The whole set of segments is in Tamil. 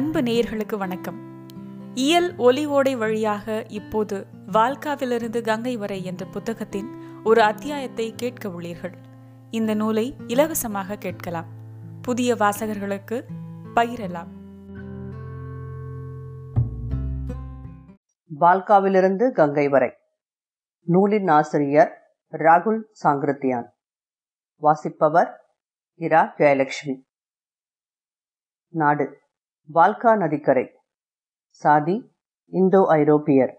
அன்பு நேயர்களுக்கு வணக்கம். இயல் ஒலி ஓடை வழியாக இப்போது வால்காவிலிருந்து கங்கை வரை என்ற புத்தகத்தின் ஒரு அத்தியாயத்தை கேட்க உள்ளீர்கள். இந்த நூலை இலவசமாக கேட்கலாம். புதிய வாசகர்களுக்கு பகிரலாம். வால்காவிலிருந்து கங்கை வரை. நூலின் ஆசிரியர் ராகுல் சாங்கிருத்தியான். வாசிப்பவர் இரா ஜெயலட்சுமி. நாடு. வால்கா நதிக்கரை. சாதி இந்தோ ஐரோப்பியர்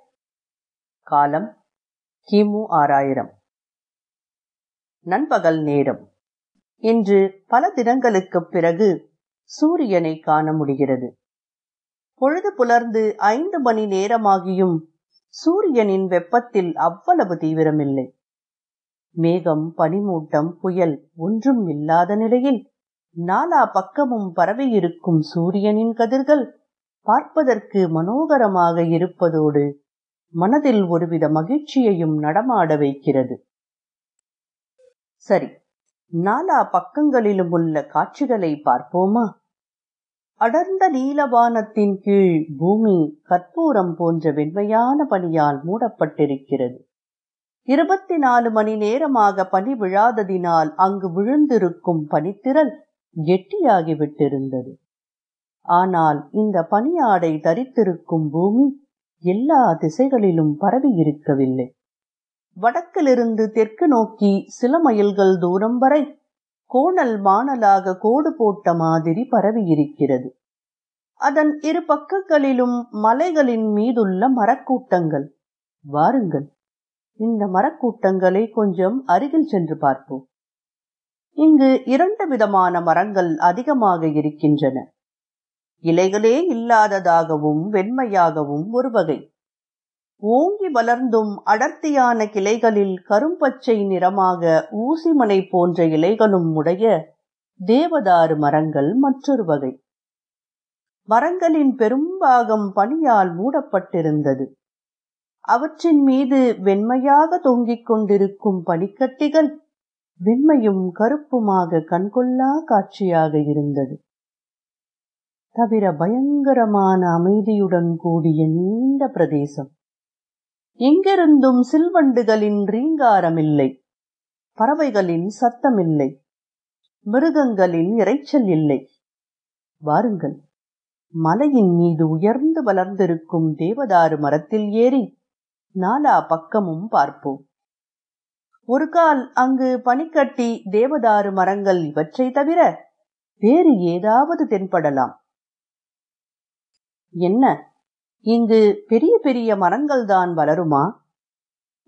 காலம் கிமு ஆறாயிரம். நண்பகல் நேரம். இன்று பல தினங்களுக்குப் பிறகு சூரியனை காண முடிகிறது. பொழுது புலர்ந்து ஐந்து மணி நேரமாகியும் சூரியனின் வெப்பத்தில் அவ்வளவு தீவிரமில்லை. மேகம் பனிமூட்டம் புயல் ஒன்றும் இல்லாத நிலையில் நாலா பக்கமும் பரவியிருக்கும் சூரியனின் கதிர்கள் பார்ப்பதற்கு மனோகரமாக இருப்பதோடு மனதில் ஒருவித மகிழ்ச்சியையும் நடமாட வைக்கிறது. சரி நாலா பக்கங்களிலும் உள்ள காட்சிகளை பார்ப்போமா? அடர்ந்த நீலவானத்தின் கீழ் பூமி கற்பூரம் போன்ற வெண்மையான பனியால் மூடப்பட்டிருக்கிறது. இருபத்தி நாலு மணி நேரமாக பனி விழாததினால் அங்கு விழுந்திருக்கும் பனித்திரள் கெட்டியாகிவிட்டிருந்தது. ஆனால் இந்த பனியாடை தரித்திருக்கும் பூமி எல்லா திசைகளிலும் பரவி இருக்கவில்லை வடக்கிலிருந்து தெற்கு நோக்கி சில மைல்கள் தூரம் வரை கோணல் மாணலாக கோடு போட்ட மாதிரி பரவி இருக்கிறது அதன் இரு பக்கங்களிலும் மலைகளின் மீதுள்ள மரக்கூட்டங்கள். வாருங்கள் இந்த மரக்கூட்டங்களை கொஞ்சம் அருகில் சென்று பார்ப்போம். இங்கு இரண்டு விதமான மரங்கள் அதிகமாக இருக்கின்றன. இலைகளே இல்லாததாகவும் வெண்மையாகவும் ஒரு வகை. ஓங்கி வளர்ந்தும் அடர்த்தியான கிளைகளில் கரும்பச்சை நிறமாக ஊசிமலை போன்ற இலைகளும் உடைய தேவதாறு மரங்கள் மற்றொரு வகை. மரங்களின் பெரும்பாகம் பனியால் மூடப்பட்டிருந்தது. அவற்றின் மீது வெண்மையாக தொங்கிக் கொண்டிருக்கும் பனிக்கட்டிகள் வெண்மையும் கருப்புமாக கண்கொள்ளா காட்சியாக இருந்தது. தவிர பயங்கரமான அமைதியுடன் கூடிய நீண்ட பிரதேசம். எங்கிருந்தும் சில்வண்டுகளின் ரீங்காரமில்லை. பறவைகளின் சத்தமில்லை. மிருகங்களின் இறைச்சல் இல்லை. வாருங்கள். மலையின் மீது உயர்ந்து வளர்ந்திருக்கும் தேவதாறு மரத்தில் ஏறி நாலா பக்கமும் பார்ப்போம். ஒரு கால் அங்கு பனிக்கட்டி தேவதாறு மரங்கள் இவற்றை தவிர வேறு ஏதாவது தென்படலாம். என்ன? இங்கு பெரிய பெரிய மரங்கள் தான் வளருமா?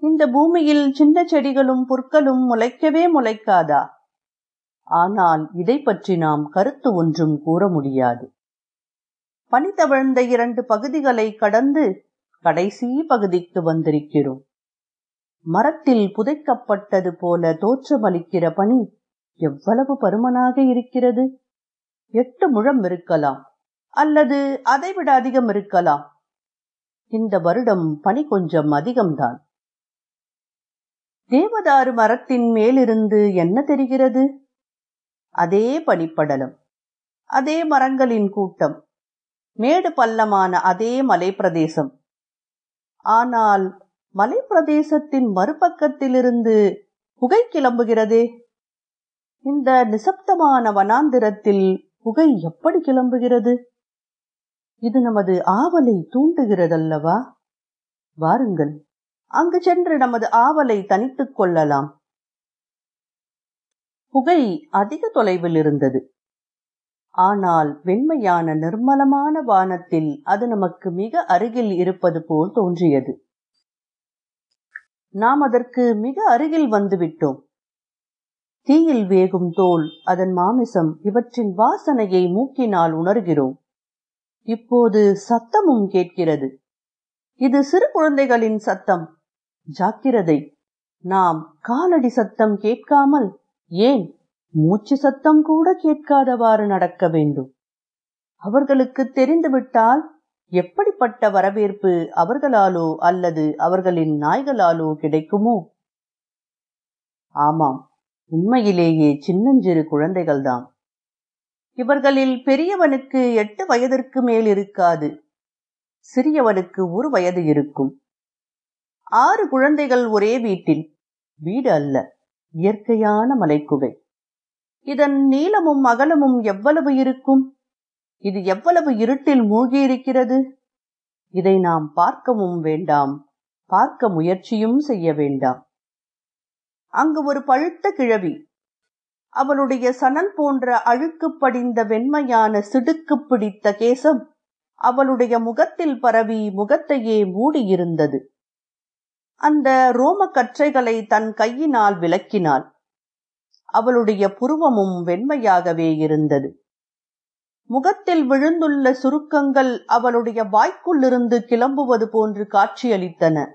இந்த பூமியில் சின்ன செடிகளும் புற்களும் முளைக்கவே முளைக்காதா? ஆனால் இதை பற்றி நாம் கருத்து ஒன்றும் கூற முடியாது. பனி தவழ்ந்த இரண்டு பகுதிகளை கடந்து கடைசி பகுதிக்கு வந்திருக்கிறோம். மரத்தில் புதைக்கப்பட்டது போல தோற்றமளிக்கிற பனி எவ்வளவு பருமனாக இருக்கிறது? எட்டு முழம் இருக்கலாம் அல்லது அதைவிட அதிகம் இருக்கலாம். இந்த வருடம் பனி கொஞ்சம் அதிகம்தான். தேவதாறு மரத்தின் மேலிருந்து என்ன தெரிகிறது? அதே பனிப்படலம் அதே மரங்களின் கூட்டம் மேடு பள்ளமான அதே மலை பிரதேசம் ஆனால் மலைப்பிரதேசத்தின் மறுபக்கத்திலிருந்து புகை கிளம்புகிறதே. இந்த நிசப்தமான வனாந்திரத்தில் புகை எப்படி கிளம்புகிறது? இது நமது ஆவலை தூண்டுகிறதல்லவா? வாருங்கள் அங்கு சென்று நமது ஆவலை தனித்துக் கொள்ளலாம். புகை அதிக தொலைவில் இருந்தது. ஆனால் வெண்மையான நிர்மலமான வானத்தில் அது நமக்கு மிக அருகில் இருப்பது போல் தோன்றியது. நாம் அதற்கு மிக அருகில் வந்துவிட்டோம். தீயில் வேகும் தோல் அதன் மாமிசம் இவற்றின் வாசனையை மூக்கினால் உணர்கிறோம். இப்போது சத்தமும் கேட்கிறது. இது சிறு குழந்தைகளின் சத்தம். ஜாக்கிரதை நாம் காலடி சத்தம் கேட்காமல் ஏன் மூச்சு சத்தம் கூட கேட்காதவாறு நடக்க வேண்டும்? அவர்களுக்கு தெரிந்துவிட்டால் எப்படிப்பட்ட வரவேற்பு அவர்களாலோ அல்லது அவர்களின் நாய்களாலோ கிடைக்குமோ? ஆமாம் உண்மையிலேயே சின்னஞ்சிறு குழந்தைகள்தான். இவர்களில் பெரியவனுக்கு எட்டு வயதிற்கு மேல் இருக்காது. சிறியவனுக்கு ஒரு வயது இருக்கும். ஆறு குழந்தைகள் ஒரே வீட்டில். வீடு அல்ல இயற்கையான மலைக்குகை. இதன் நீளமும் அகலமும் எவ்வளவு இருக்கும்? இது எவ்வளவு இருட்டில் மூழ்கியிருக்கிறது? இதை நாம் பார்க்கவும் வேண்டாம். பார்க்க முயற்சியும் செய்ய வேண்டாம். அங்கு ஒரு பழுத்த கிழவி. அவளுடைய சணல் போன்ற அழுக்கு படிந்த வெண்மையான சிடுக்கு பிடித்த கேசம் அவளுடைய முகத்தில் பரவி முகத்தையே மூடியிருந்தது. அந்த ரோம கற்றைகளை தன் கையினால் விளக்கினாள். அவளுடைய புருவமும் வெண்மையாகவே இருந்தது. முகத்தில் விழுந்துள்ள சுருக்கங்கள் அவளுடைய வாய்க்குள்ளிருந்து கிளம்புவது போன்று காட்சியளித்தன.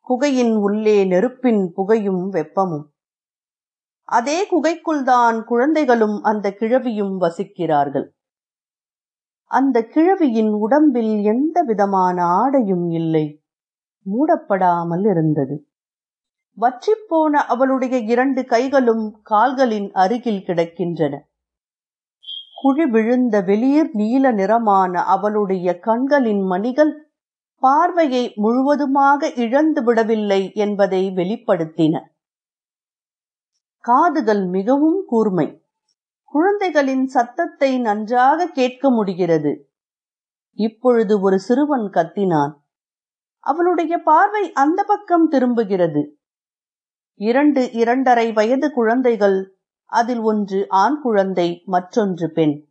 குகையின் உள்ளே நெருப்பின் புகையும் வெப்பமும். அதே குகைக்குள்தான் குழந்தைகளும் அந்த கிழவியும் வசிக்கிறார்கள். அந்த கிழவியின் உடம்பில் எந்த விதமான ஆடையும் இல்லை. மூடப்படாமல் இருந்தது. வற்றிப்போன அவளுடைய இரண்டு கைகளும் கால்களின் அருகில் கிடக்கின்றன. குழி விழுந்த வெளிர் நீல நிறமான அவளுடைய கண்களின் மணிகள் பார்வையை முழுவதுமாக இழந்து விடவில்லை என்பதை வெளிப்படுத்தின. காதுகள் மிகவும் கூர்மை. குழந்தைகளின் சத்தத்தை நன்றாக கேட்க முடிகிறது. இப்பொழுது ஒரு சிறுவன் கத்தினான். அவளுடைய பார்வை அந்த பக்கம் திரும்புகிறது. இரண்டு இரண்டரை வயது குழந்தைகள் அதில் ஒன்று ஆண் குழந்தை மற்றொன்று பெண்.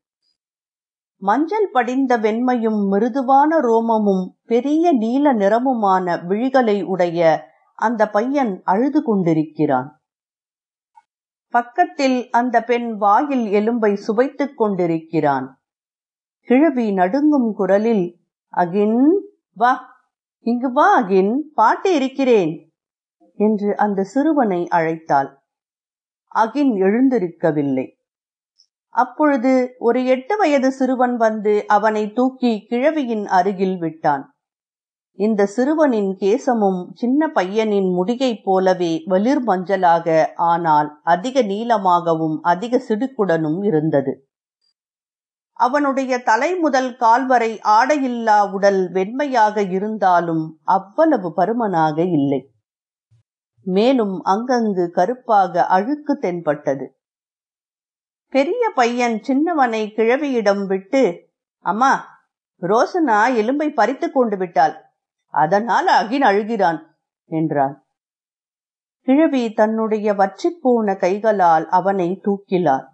மஞ்சள் படிந்த வெண்மையும் மிருதுவான ரோமமும் பெரிய நீல நிறமுமான விழிகளை உடைய அந்த பையன் அழுது கொண்டிருக்கிறான். பக்கத்தில் அந்த பெண் வாயில் எலும்பை சுவைத்துக் கொண்டிருக்கிறான். கிழவி நடுங்கும் குரலில் அகின் வா இங்கு வா அகின் பாட்டு இருக்கிறேன் என்று அந்த சிறுவனை அழைத்தாள். அகின் எழுந்திருக்கவில்லை. அப்பொழுது ஒரு எட்டு வயது சிறுவன் வந்து அவனை தூக்கி கிழவியின் அருகில் விட்டான். இந்த சிறுவனின் கேசமும் சின்ன பையனின் முடியைப் போலவே வெளிர் மஞ்சளாக ஆனால் அதிக நீளமாகவும் அதிக சிடுக்குடனும் இருந்தது. அவனுடைய தலை முதல் கால்வரை ஆடையில்லா உடல் வெண்மையாக இருந்தாலும் அவ்வளவு பருமனாக இல்லை. மேலும் அங்கங்கு கருப்பாக அழுக்கு தென்பட்டது. பெரிய பையன் சின்னவனை கிழவியிடம் விட்டு அம்மா ரோசனா எலும்பை பறித்து கொண்டு விட்டாள். அதனால் அகின் அழுகிறான் என்றான் கிழவி தன்னுடைய வற்றிப்போன கைகளால் அவனை தூக்கினார்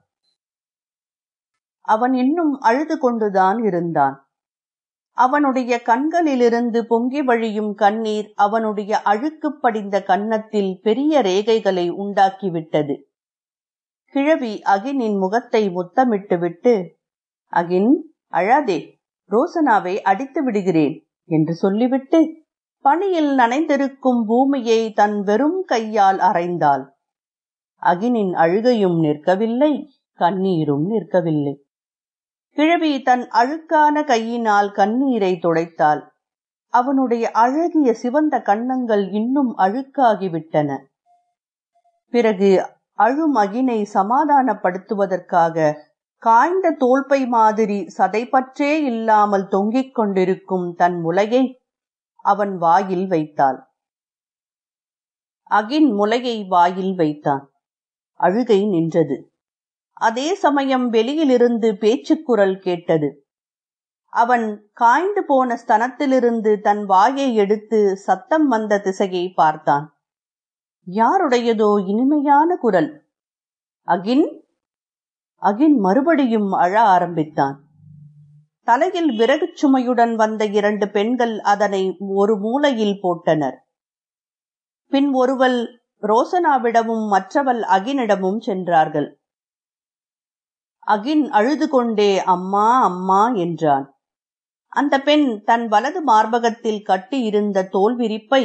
அவன் இன்னும் அழுது கொண்டுதான் இருந்தான். அவனுடைய கண்களிலிருந்து பொங்கி வழியும் கண்ணீர் அவனுடைய அழுக்கு படிந்த கன்னத்தில் பெரிய ரேகைகளை உண்டாக்கிவிட்டது. கிழவி அகினின் முகத்தை முத்தமிட்டு விட்டு அகின் அழாதே ரோசனாவை அடித்து விடுகிறேன் என்று சொல்லிவிட்டு பனியில் நனைந்திருக்கும் பூமியை தன் வெறும் கையால் அரைந்தாள். அகினின் அழுகையும் நிற்கவில்லை கண்ணீரும் நிற்கவில்லை. கிழவி தன் அழுக்கான கையினால் கண்ணீரை துடைத்தாள். அவனுடைய அழகிய சிவந்த கன்னங்கள் இன்னும் அழுக்காகிவிட்டன. பிறகு அழும் அகினை சமாதானப்படுத்துவதற்காக காய்ந்த தோல்பை மாதிரி சதைப்பற்றே இல்லாமல் தொங்கிக் கொண்டிருக்கும் தன் முலையை அவன் வாயில் வைத்தாள். அகின் முலையை வாயில் வைத்தான். அழுகை நின்றது. அதே சமயம் வெளியிலிருந்து பேச்சுக்குரல் கேட்டது. அவன் காய்ந்து போன ஸ்தனத்திலிருந்து தன் வாயை எடுத்து சத்தம் வந்த திசையை பார்த்தான். யாருடையதோ இனிமையான குரல். அகின்? அகின் மறுபடியும் அழ ஆரம்பித்தான். தலையில் விறகு சுமையுடன் வந்த இரண்டு பெண்கள் அதனை ஒரு மூலையில் போட்டனர். பின் ஒருவள் ரோசனாவிடமும் மற்றவள் அகினிடமும் சென்றார்கள். அகின் அழுது கொண்டே அம்மா அம்மா என்றான். அந்த பெண் தன் வலது மார்பகத்தில் கட்டியிருந்த தோல் விரிப்பை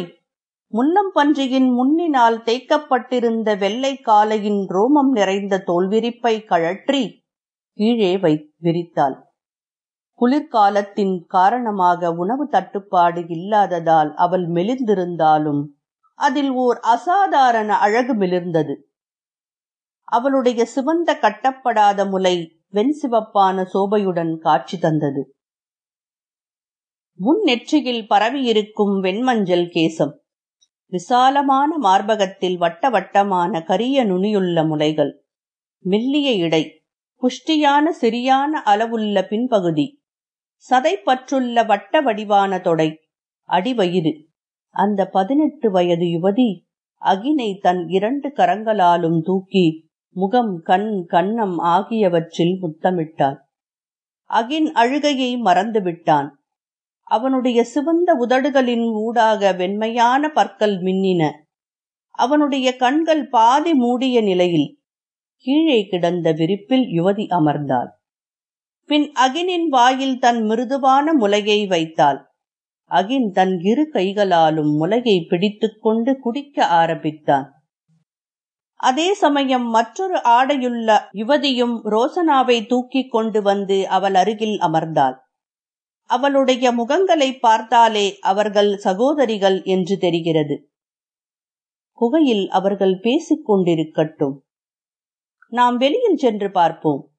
முன்னம் பன்றியின் முன்னினால் தேய்க்கப்பட்டிருந்த வெள்ளை காலையின் ரோமம் நிறைந்த தோல்விரிப்பை கழற்றி கீழே வை விரித்தாள். குளிர்காலத்தின் காரணமாக உணவு தட்டுப்பாடு இல்லாததால் அவள் மெலிந்திருந்தாலும் அதில் ஓர் அசாதாரண அழகு மிளிர்ந்தது. அவளுடைய சிவந்த கட்டப்படாத முலை வெண்சிவப்பான சோபையுடன் காட்சி தந்தது. முன் நெற்றியில் பரவியிருக்கும் வெண்மஞ்சள் கேசம் விசாலமான மார்பகத்தில் வட்ட வட்டமான கரிய நுனியுள்ள முலைகள் மெல்லிய இடை புஷ்டியான சிறியான அளவுள்ள பின்பகுதி சதை பற்றுள்ள வட்ட வடிவான தொடை அடிவயிறு. அந்த பதினெட்டு வயது யுவதி அகினை தன் இரண்டு கரங்களாலும் தூக்கி முகம் கண் கண்ணம் ஆகியவற்றில் முத்தமிட்டாள். அகின் அழுகையை மறந்துவிட்டான். அவனுடைய சிவந்த உதடுகளின் ஊடாக வெண்மையான பற்கள் மின்னின. அவனுடைய கண்கள் பாதி மூடிய நிலையில் கீழே கிடந்த விரிப்பில் யுவதி அமர்ந்தாள். பின் அகினின் வாயில் தன் மிருதுவான முலையை வைத்தாள். அகின் தன் இரு கைகளாலும் முலையை பிடித்துக்கொண்டு குடிக்க ஆரம்பித்தான். அதே சமயம் மற்றொரு ஆடையுள்ள யுவதியும் ரோசனாவை தூக்கிக் கொண்டு வந்து அவள் அருகில் அமர்ந்தாள். அவளுடைய முகங்களை பார்த்தாலே அவர்கள் சகோதரிகள் என்று தெரிகிறது. குகையில் அவர்கள் பேசிக் கொண்டிருக்கட்டும். நாம் வெளியில் சென்று பார்ப்போம்.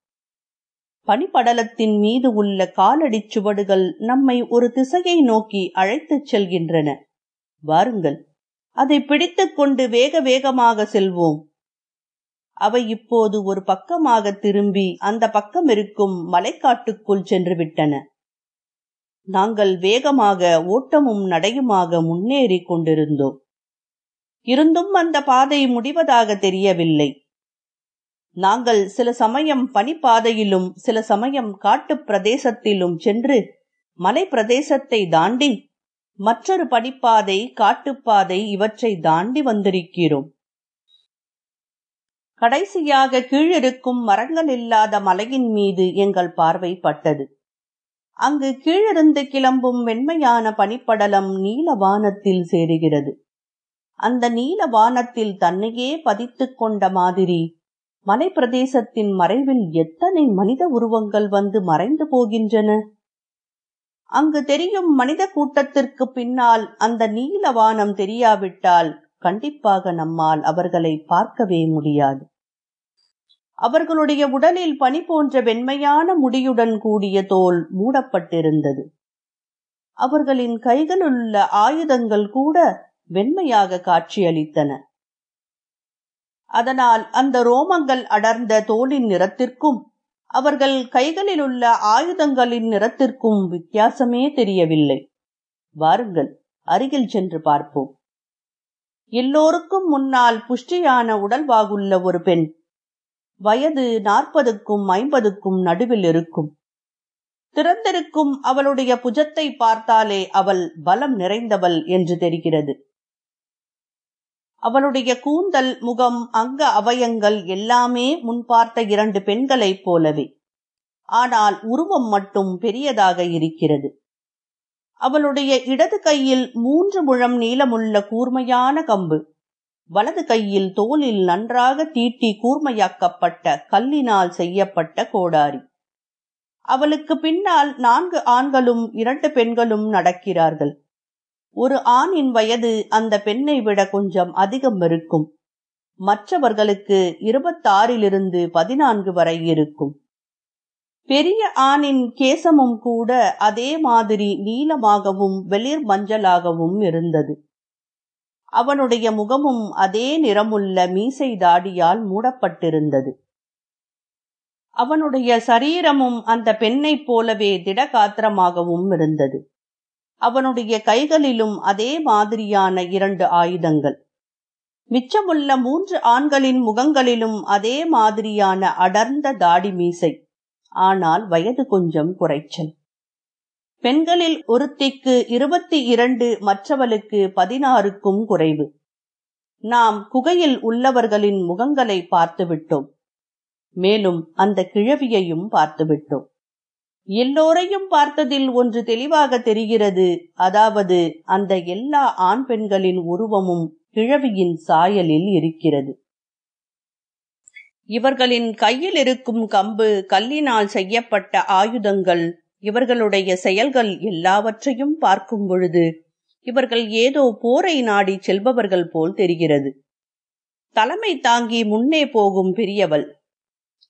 பனிப்படலத்தின் மீது உள்ள காலடிச் சுவடுகள் நம்மை ஒரு திசையை நோக்கி அழைத்துச் செல்கின்றன. வாருங்கள். அதை பிடித்துக் கொண்டு வேக வேகமாக செல்வோம். அவை இப்போது ஒரு பக்கமாக திரும்பி அந்த பக்கம் இருக்கும் மலைக்காட்டுக்குள் சென்று விட்டன நாங்கள் வேகமாக ஓட்டமும் நடையுமாக முன்னேறி கொண்டிருந்தோம். இருந்தும் அந்த பாதை முடிவதாக தெரியவில்லை. நாங்கள் சில சமயம் பனிப்பாதையிலும் சில சமயம் காட்டுப் பிரதேசத்திலும் சென்று மலை பிரதேசத்தை தாண்டி மற்றொரு பனிப்பாதை காட்டுப்பாதை இவற்றை தாண்டி வந்திருக்கிறோம். கடைசியாக கீழிருக்கும் மரங்கள் இல்லாத மலையின் மீது எங்கள் பார்வை பட்டது. அங்கு கீழிருந்து கிளம்பும் வெண்மையான பனிப்படலம் நீல வானத்தில் சேருகிறது. அந்த நீல வானத்தில் தன்னையே பதித்துக் கொண்ட மாதிரி மலை பிரதேசத்தின் மறைவில் எத்தனை மனித உருவங்கள் வந்து மறைந்து போகின்றன? அங்கு தெரியும் மனித கூட்டத்திற்கு பின்னால் அந்த நீல வானம் தெரியாவிட்டால் கண்டிப்பாக நம்மால் அவர்களை பார்க்கவே முடியாது. அவர்களுடைய உடலில் பனி போன்ற வெண்மையான முடியுடன் கூடிய தோல் மூடப்பட்டிருந்தது. அவர்களின் கைகளுள்ள ஆயுதங்கள் கூட வெண்மையாக காட்சியளித்தன. அதனால் அந்த ரோமங்கள் அடர்ந்த தோலின் நிறத்திற்கும் அவர்கள் கைகளில் உள்ள ஆயுதங்களின் நிறத்திற்கும் வித்தியாசமே தெரியவில்லை. வாருங்கள் அருகில் சென்று பார்ப்போம். எல்லோருக்கும் முன்னால் புஷ்டியான உடல்வாகுள்ள ஒரு பெண் வயது நாற்பதுக்கும் ஐம்பதுக்கும் நடுவில் இருக்கும். திறந்திருக்கும் அவளுடைய புஜத்தை பார்த்தாலே அவள் பலம் நிறைந்தவள் என்று தெரிகிறது. அவளுடைய கூந்தல் முகம் அங்க அவயங்கள் எல்லாமே முன் பார்த்த இரண்டு பெண்களைப் போலவே. ஆனால் உருவம் மட்டும் பெரியதாக இருக்கிறது. அவளுடைய இடது கையில் மூன்று முழம் நீளமுள்ள கூர்மையான கம்பு. வலது கையில் தோலில் நன்றாக தீட்டி கூர்மையாக்கப்பட்ட கல்லினால் செய்யப்பட்ட கோடாரி. அவளுக்கு பின்னால் நான்கு ஆண்களும் இரண்டு பெண்களும் நடக்கிறார்கள். ஒரு ஆணின் வயது அந்த பெண்ணை விட கொஞ்சம் அதிகம் இருக்கும். மற்றவர்களுக்கு இருபத்தாறிலிருந்து பதினான்கு வரை இருக்கும். பெரிய ஆணின் கேசமும் கூட அதே மாதிரி நீளமாகவும் வெளிர் மஞ்சளாகவும் இருந்தது. அவனுடைய முகமும் அதே நிறமுள்ள மீசை தாடியால் மூடப்பட்டிருந்தது. அவனுடைய சரீரமும் அந்த பெண்ணைப் போலவே திடகாத்திரமாகவும் இருந்தது. அவனுடைய கைகளிலும் அதே மாதிரியான இரண்டு ஆயுதங்கள். மிச்சமுள்ள மூன்று ஆண்களின் முகங்களிலும் அதே மாதிரியான அடர்ந்த தாடி மீசை. ஆனால் வயது கொஞ்சம் குறைச்சல். பெண்களில் ஒருத்திக்கு இருபத்தி இரண்டு மற்றவளுக்கு பதினாறுக்கும் குறைவு. நாம் குகையில் உள்ளவர்களின் முகங்களை பார்த்துவிட்டோம். மேலும் அந்த கிழவியையும் பார்த்துவிட்டோம். எல்லோரையும் பார்த்ததில் ஒன்று தெளிவாக தெரிகிறது. அதாவது அந்த எல்லா ஆண் பெண்களின் உருவமும் கிழவியின் சாயலில் இருக்கிறது. இவர்களின் கையில் இருக்கும் கம்பு கல்லினால் செய்யப்பட்ட ஆயுதங்கள் இவர்களுடைய செயல்கள் எல்லாவற்றையும் பார்க்கும் பொழுது இவர்கள் ஏதோ போரை நாடி செல்பவர்கள் போல் தெரிகிறது. தலைமை தாங்கி முன்னே போகும் பெரியவள்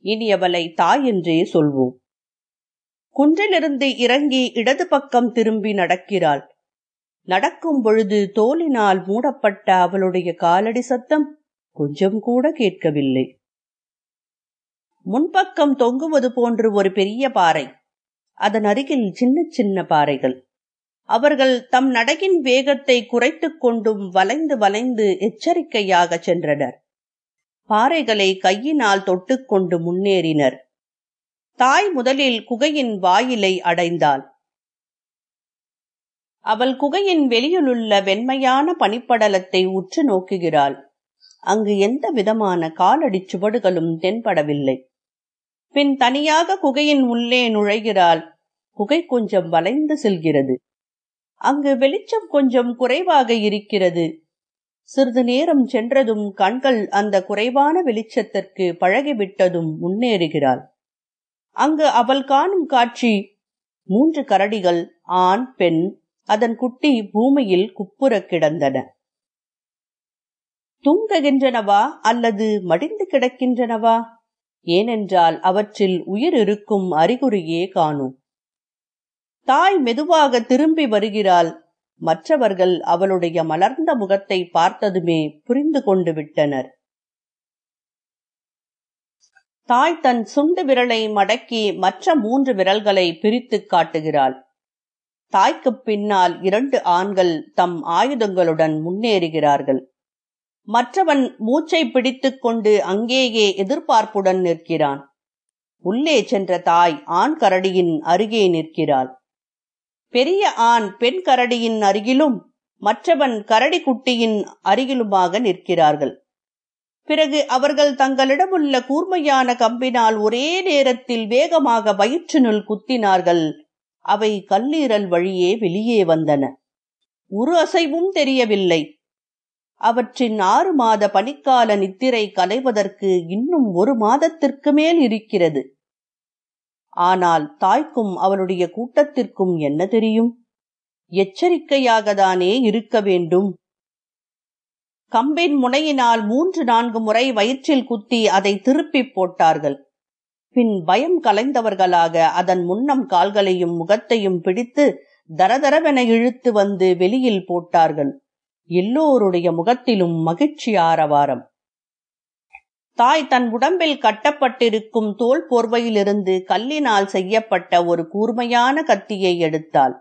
இனி அவளை தாய் என்றே சொல்வோம். குன்றிலிருந்து இறங்கி இடது பக்கம் திரும்பி நடக்கிறாள். நடக்கும் பொழுது தோலினால் மூடப்பட்ட அவளுடைய காலடி சத்தம் கொஞ்சம் கூட கேட்கவில்லை. முன்பக்கம் தொங்குவது போன்று ஒரு பெரிய பாறை அதன் அருகில் சின்ன சின்ன பாறைகள். அவர்கள் தம் நடையின் வேகத்தை குறைத்துக் கொண்டும் வளைந்து வளைந்து எச்சரிக்கையாக சென்றனர். பாறைகளை கையினால் தொட்டுக்கொண்டு முன்னேறினர். தாய் முதலில் குகையின் வாயிலை அடைந்தாள். அவள் குகையின் வெளியிலுள்ள வெண்மையான பனிப்படலத்தை உற்று நோக்குகிறாள். அங்கு எந்த விதமான காலடிச் சுவடுகளும் தென்படவில்லை. பின் தனியாக குகையின் உள்ளே நுழைகிறாள். குகை கொஞ்சம் வளைந்து செல்கிறது. அங்கு வெளிச்சம் கொஞ்சம் குறைவாக இருக்கிறது. சிறிது நேரம் சென்றதும் கண்கள் அந்த குறைவான வெளிச்சத்திற்கு பழகிவிட்டதும் முன்னேறுகிறாள். அங்கு அவள் காணும் காட்சி மூன்று கரடிகள் ஆண் பெண் அதன் குட்டி பூமியில் குப்புற கிடந்தன. தூங்குகின்றனவா அல்லது மடிந்து கிடக்கின்றனவா? ஏனென்றால் அவற்றில் உயிர் இருக்கும் அறிகுறியே காணும். தாய் மெதுவாக திரும்பி வருகிறாள். மற்றவர்கள் அவளுடைய மலர்ந்த முகத்தை பார்த்ததுமே புரிந்து கொண்டு விட்டனர். தாய் தன் சுண்டு விரலை மடக்கி மற்ற மூன்று விரல்களை பிரித்து காட்டுகிறாள். தாய்க்கு பின்னால் இரண்டு ஆண்கள் தம் ஆயுதங்களுடன் முன்னேறுகிறார்கள். மற்றவன் மூச்சை பிடித்துக் கொண்டு அங்கேயே எதிர்பார்ப்புடன் நிற்கிறான். உள்ளே சென்ற தாய் ஆண் கரடியின் அருகே நிற்கிறாள். பெரிய ஆண் பெண் கரடியின் அருகிலும் மற்றவன் கரடி குட்டியின் அருகிலுமாக நிற்கிறார்கள். பிறகு அவர்கள் தங்களிடமுள்ள கூர்மையான கம்பினால் ஒரே நேரத்தில் வேகமாக வயிற்றினுள் குத்தினார்கள். அவை கல்லீரல் வழியே வெளியே வந்தன. ஒரு அசைவும் தெரியவில்லை. அவற்றின் ஆறு மாத பனிக்கால நித்திரை கலைவதற்கு இன்னும் ஒரு மாதத்திற்கு மேல் இருக்கிறது. ஆனால் தாய்க்கும் அவளுடைய கூட்டத்திற்கும் என்ன தெரியும்? எச்சரிக்கையாகத்தானே இருக்க வேண்டும். கம்பின் முனையினால் மூன்று நான்கு முறை வயிற்றில் குத்தி அதை திருப்பிப் போட்டார்கள். பின் பயம் கலைந்தவர்களாக அதன் முன்னம் கால்களையும் முகத்தையும் பிடித்து தரதரவென இழுத்து வந்து வெளியில் போட்டார்கள். எல்லோருடைய முகத்திலும் மகிழ்ச்சி ஆரவாரம். தாய் தன் உடம்பில் கட்டப்பட்டிருக்கும் தோல் போர்வையிலிருந்து கல்லினால் செய்யப்பட்ட ஒரு கூர்மையான கத்தியை எடுத்தாள்.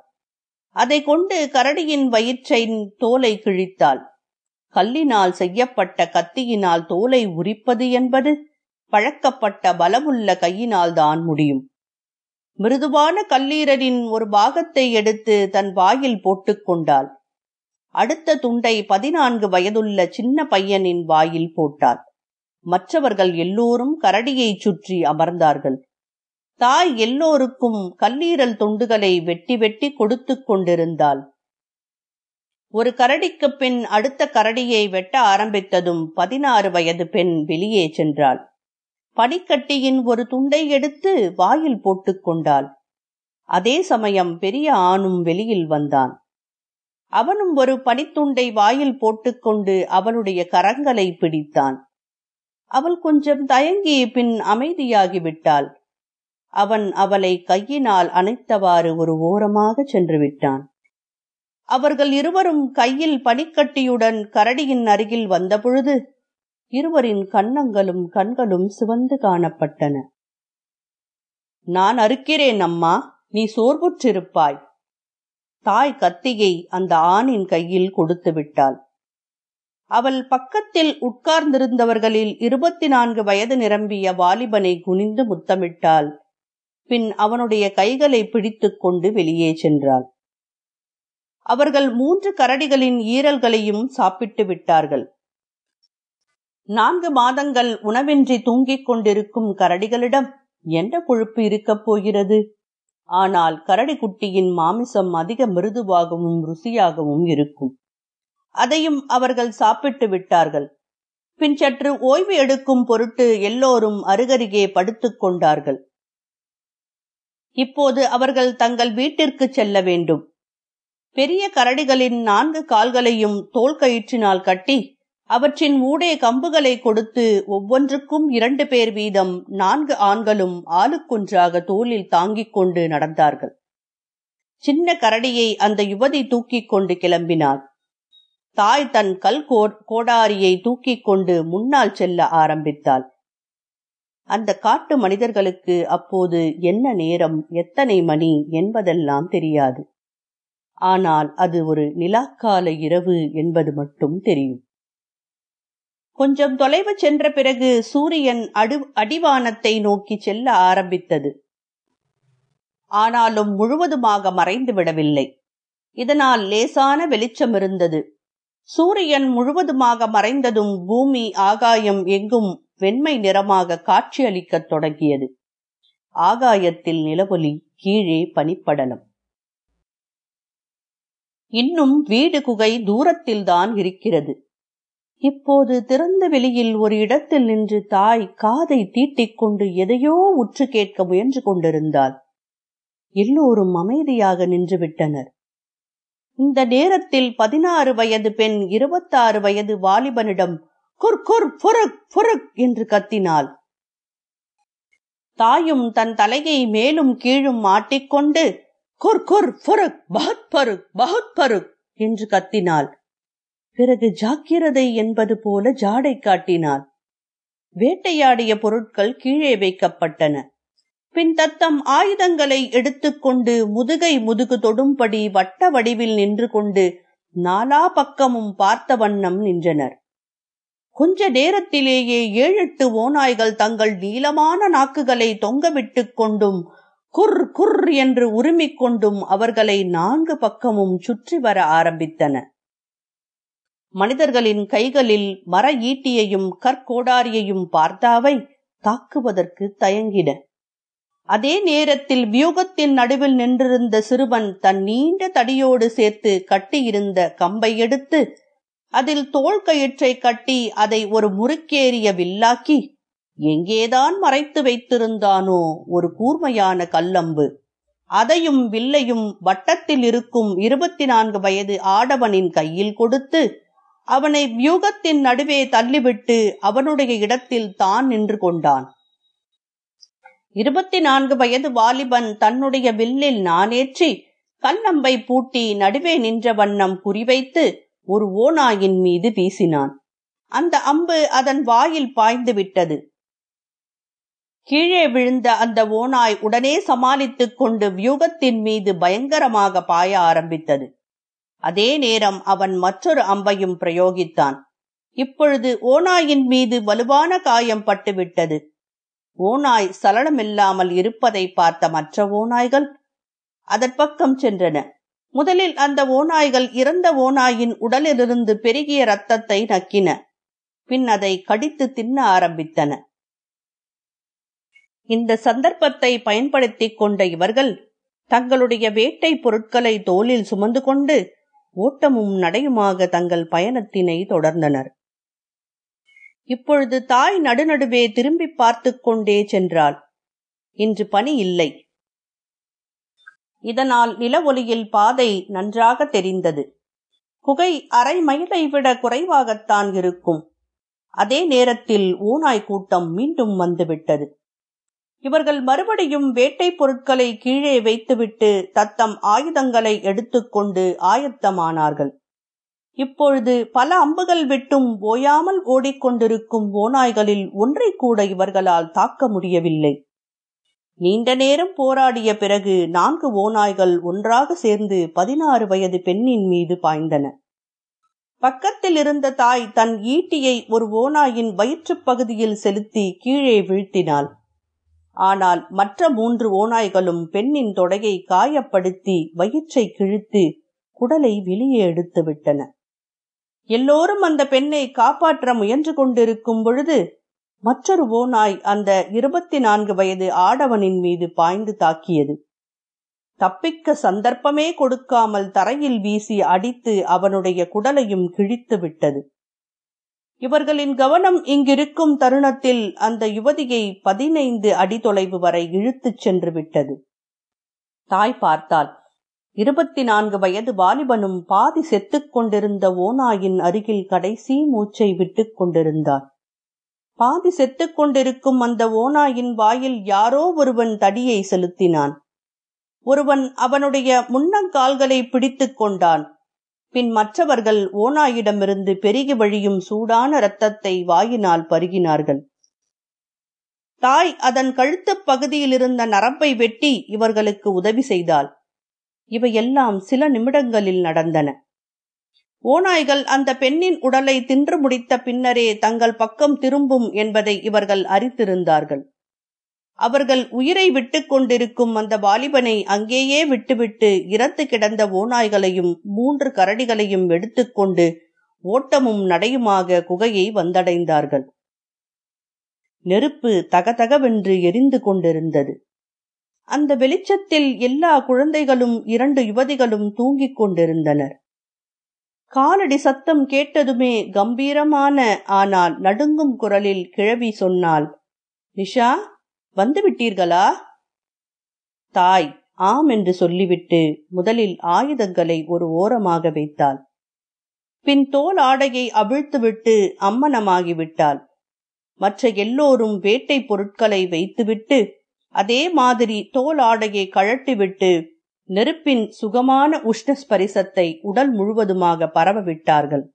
அதை கொண்டு கரடியின் வயிற்றின் தோலை கிழித்தாள். கல்லினால் செய்யப்பட்ட கத்தியினால் தோலை உரிப்பது என்பது பழக்கப்பட்ட பலமுள்ள கையினால் தான் முடியும். மிருதுவான கல்லீரலின் ஒரு பாகத்தை எடுத்து தன் வாயில் போட்டுக் கொண்டாள். அடுத்த துண்டை பதினான்கு வயதுள்ள சின்ன பையனின் வாயில் போட்டாள். மற்றவர்கள் எல்லோரும் கரடியைச் சுற்றி அமர்ந்தார்கள். தாய் எல்லோருக்கும் கல்லீரல் துண்டுகளை வெட்டி வெட்டி கொடுத்துக் கொண்டிருந்தாள். ஒரு கரடிக்கு பின் அடுத்த கரடியை வெட்ட ஆரம்பித்ததும் பதினாறு வயது பெண் வெளியே சென்றாள். பனிக்கட்டியின் ஒரு துண்டை எடுத்து வாயில் போட்டுக் கொண்டாள். அதே சமயம் பெரிய ஆணும் வெளியில் வந்தான். அவனும் ஒரு பனித்துண்டை வாயில் போட்டுக்கொண்டு அவளுடைய கரங்களை பிடித்தான். அவள் கொஞ்சம் தயங்கி பின் அமைதியாகி விட்டாள் அவன் அவளை கையினால் அணைத்தவாறு ஒரு ஓரமாக சென்று விட்டான் அவர்கள் இருவரும் கையில் பனிக்கட்டியுடன் கரடியின் அருகில் வந்தபொழுது இருவரின் கன்னங்களும் கண்களும் சிவந்து காணப்பட்டன. நான் அறுக்கிறேன் அம்மா நீ சோர்வுற்றிருப்பாய். தாய் கத்தியை அந்த ஆணின் கையில் கொடுத்து விட்டாள் அவள் பக்கத்தில் உட்கார்ந்திருந்தவர்களில் இருபத்தி நான்கு வயது நிரம்பிய வாலிபனை குனிந்து முத்தமிட்டாள். பின் அவனுடைய கைகளை பிடித்துக் கொண்டு வெளியே சென்றாள். அவர்கள் மூன்று கரடிகளின் ஈரல்களையும் சாப்பிட்டு விட்டார்கள். நான்கு மாதங்கள் உணவின்றி தூங்கிக் கொண்டிருக்கும் கரடிகளிடம் என்ன கொழுப்பு இருக்கப் போகிறது? ஆனால் கரடி குட்டியின் மாமிசம் அதிக மிருதுவாகவும் ருசியாகவும் இருக்கும். அதையும் அவர்கள் சாப்பிட்டு விட்டார்கள். பின் சற்று ஓய்வு எடுக்கும் பொருட்டு எல்லோரும் அருகருகே படுத்துக் கொண்டார்கள். இப்போது அவர்கள் தங்கள் வீட்டிற்கு செல்ல வேண்டும். பெரிய கரடிகளின் நான்கு கால்களையும் தோல் கயிற்றினால் கட்டி அவற்றின் ஊடே கம்புகளை கொடுத்து ஒவ்வொன்றுக்கும் இரண்டு பேர் வீதம் நான்கு ஆண்களும் ஆளுக்கொன்றாக தோளில் தாங்கிக் கொண்டு நடந்தார்கள். சின்ன கரடியை அந்த யுவதி தூக்கிக் கொண்டு கிளம்பினாள். தாய் தன் கல் கோடாரியை தூக்கி கொண்டு முன்னால் செல்ல ஆரம்பித்தாள். அந்த காட்டு மனிதர்களுக்கு அப்போது என்ன நேரம் எத்தனை மணி என்பதெல்லாம் தெரியாது. ஆனால் அது ஒரு நிலாக்கால இரவு என்பது மட்டும் தெரியும். கொஞ்சம் தொலைவு சென்ற பிறகு சூரியன் அடு அடிவானத்தை நோக்கி செல்ல ஆரம்பித்தது. ஆனாலும் முழுவதுமாக மறைந்து விடவில்லை இதனால் லேசான வெளிச்சம் இருந்தது. சூரியன் முழுவதுமாக மறைந்ததும் பூமி ஆகாயம் எங்கும் வெண்மை நிறமாக காட்சியளிக்கத் தொடங்கியது. ஆகாயத்தில் நிலவொலி கீழே பனிப்படலம். இன்னும் வீடு குகை தூரத்தில்தான் இருக்கிறது. இப்போது திறந்த வெளியில் ஒரு இடத்தில் நின்று தாய் காதை தீட்டிக் கொண்டு எதையோ உற்று கேட்க முயன்று கொண்டிருந்தாள். எல்லோரும் அமைதியாக நின்றுவிட்டனர் இந்த நேரத்தில் பதினாறு வயது பெண் இருபத்தாறு வயது வாலிபனிடம் குர் குர் புருக் புருக் என்று கத்தினாள். தாயும் தன் தலையை மேலும் கீழும் மாட்டிக்கொண்டு குர் குர் புருக் பகத் பருக் பகத் பருக் என்று கத்தினாள். பிறகு ஜாக்கிரதை என்பது போல ஜாடை காட்டினாள். வேட்டையாடிய பொருட்கள் கீழே வைக்கப்பட்டன. பின் தத்தம் ஆயுதங்களை எடுத்துக்கொண்டு முதுகை முதுகு தொடும்படி வட்ட வடிவில் நின்று கொண்டு நாலா பக்கமும் பார்த்த வண்ணம் நின்றனர். கொஞ்ச நேரத்திலேயே ஏழெட்டு ஓநாய்கள் தங்கள் நீளமான நாக்குகளை தொங்கவிட்டுக் கொண்டும் குர் குர் என்று உருமிக் கொண்டும் அவர்களை நான்கு பக்கமும் சுற்றி வர ஆரம்பித்தன. மனிதர்களின் கைகளில் மர ஈட்டியையும் கற்கோடாரியையும் பார்த்தாவை தாக்குவதற்கு தயங்கின. அதே நேரத்தில் வியூகத்தின் நடுவில் நின்றிருந்த சிறுவன் தன் நீண்ட தடியோடு சேர்த்து கட்டியிருந்த கம்பை எடுத்து அதில் தோல் கயிற்றை கட்டி அதை ஒரு முறுக்கேறிய வில்லாக்கி எங்கேதான் மறைத்து வைத்திருந்தானோ ஒரு கூர்மையான கல்லம்பு. அதையும் வில்லையும் வட்டத்தில் இருக்கும் இருபத்தி நான்கு வயது ஆடவனின் கையில் கொடுத்து அவனை வியூகத்தின் நடுவே தள்ளிவிட்டு அவனுடைய இடத்தில் தான் நின்று கொண்டான். இருபத்தி நான்கு வயது வாலிபன் தன்னுடைய வில்லில் நானேற்றி கல்லம்பை பூட்டி நடுவே நின்ற வண்ணம் குறிவைத்து ஒரு ஓநாயின் மீது வீசினான். அந்த அம்பு அதன் வாயில் பாய்ந்து விட்டது. கீழே விழுந்த அந்த ஓநாய் உடனே சமாளித்துக் கொண்டு வியூகத்தின் மீது பயங்கரமாக பாய ஆரம்பித்தது. அதே நேரம் அவன் மற்றொரு அம்பையும் பிரயோகித்தான். இப்பொழுது ஓநாயின் மீது வலுவான காயம் பட்டுவிட்டது. ஓநாய் சலனமில்லாமல் இருப்பதை பார்த்த மற்ற ஓநாய்கள் அதற்பக்கம் சென்றன. முதலில் அந்த ஓநாய்கள் இறந்த ஓநாயின் உடலிலிருந்து பெருகிய ரத்தத்தை நக்கின. பின் அதை கடித்து தின்ன ஆரம்பித்தன. இந்த சந்தர்ப்பத்தை பயன்படுத்திக் கொண்ட இவர்கள் தங்களுடைய வேட்டை பொருட்களை தோளில் சுமந்து கொண்டு ஓட்டமும் நடையுமாக தங்கள் பயணத்தினை தொடர்ந்தனர். இப்பொழுது தாய் நடுநடுவே திரும்பி பார்த்து கொண்டே சென்றாள். இன்று பனி இல்லை. இதனால் நில ஒலியில் பாதை நன்றாக தெரிந்தது. குகை அரை மைலை விட குறைவாகத்தான் இருக்கும். அதே நேரத்தில் ஊனாய் கூட்டம் மீண்டும் வந்துவிட்டது. இவர்கள் மறுபடியும் வேட்டை பொருட்களை கீழே வைத்துவிட்டு தத்தம் ஆயுதங்களை எடுத்துக்கொண்டு ஆயத்தமானார்கள். இப்பொழுது பல அம்புகள் விட்டும் ஓயாமல் ஓடிக்கொண்டிருக்கும் ஓநாய்களில் ஒன்றை கூட இவர்களால் தாக்க முடியவில்லை. நீண்ட நேரம் போராடிய பிறகு நான்கு ஓநாய்கள் ஒன்றாக சேர்ந்து பதினாறு வயது பெண்ணின் மீது பாய்ந்தன. பக்கத்தில் இருந்த தாய் தன் ஈட்டியை ஒரு ஓநாயின் வயிற்றுப் பகுதியில் செலுத்தி கீழே வீழ்த்தினாள். ஆனால் மற்ற மூன்று ஓநாய்களும் பெண்ணின் தொடையை காயப்படுத்தி வயிற்றை கிழித்து குடலை வெளியே எடுத்து விட்டன எல்லோரும் அந்த பெண்ணை காப்பாற்ற முயன்று கொண்டிருக்கும் பொழுது மற்றொரு ஓநாய் அந்த இருபத்தி நான்கு வயது ஆடவனின் மீது பாய்ந்து தாக்கியது. தப்பிக்க சந்தர்ப்பமே கொடுக்காமல் தரையில் வீசி அடித்து அவனுடைய குடலையும் கிழித்து விட்டது. இவர்களின் கவனம் இங்கிருக்கும் தருணத்தில் அந்த யுவதியை பதினைந்து அடி தொலைவு வரை இழுத்துச் சென்று விட்டது. தாய் பார்த்தாள். இருபத்தி நான்கு வயது வாலிபனும் பாதி செத்துக் கொண்டிருந்த ஓநாயின் அருகில் கடைசி மூச்சை விட்டுக் கொண்டிருந்தார். பாதி செத்துக் கொண்டிருக்கும் அந்த ஓநாயின் வாயில் யாரோ ஒருவன் தடியை செலுத்தினான். ஒருவன் அவனுடைய முன்னங்கால்களை பிடித்துக் கொண்டான். பின் மற்றவர்கள் ஓநாயிடமிருந்து பெருகி வழியும் சூடான இரத்தத்தை வாயினால் பருகினார்கள். தாய் அதன் கழுத்துப் பகுதியில் இருந்த நரம்பை வெட்டி இவர்களுக்கு உதவி செய்தாள். இவையெல்லாம் சில நிமிடங்களில் நடந்தன. ஓநாய்கள் அந்த பெண்ணின் உடலை தின்று முடித்த பின்னரே தங்கள் பக்கம் திரும்பும் என்பதை இவர்கள் அறிந்திருந்தார்கள். அவர்கள் உயிரை விட்டு கொண்டிருக்கும் அந்த வாலிபனை அங்கேயே விட்டுவிட்டு இறந்து கிடந்த ஓநாய்களையும் மூன்று கரடிகளையும் எடுத்துக்கொண்டு ஓட்டமும் நடையுமாக குகையை வந்தடைந்தார்கள். நெருப்பு தகதகவென்று எரிந்து கொண்டிருந்தது. அந்த வெளிச்சத்தில் எல்லா குழந்தைகளும் இரண்டு யுவதிகளும் தூங்கிக் கொண்டிருந்தனர். காலடி சத்தம் கேட்டதுமே கம்பீரமான ஆனால் நடுங்கும் குரலில் கிழவி சொன்னாள் நிஷா வந்து விட்டீர்களா? தாய் ஆம் என்று சொல்லிவிட்டு முதலில் ஆயுதங்களை ஒரு ஓரமாக வைத்தாள். பின் தோல் ஆடையை அவிழ்த்துவிட்டு அம்மனமாகிவிட்டாள் மற்ற எல்லோரும் வேட்டை பொருட்களை வைத்துவிட்டு அதே மாதிரி தோல் ஆடையை கழட்டிவிட்டு நெருப்பின் சுகமான உஷ்ணஸ்பரிசத்தை உடல் முழுவதுமாக பரவ விட்டார்கள்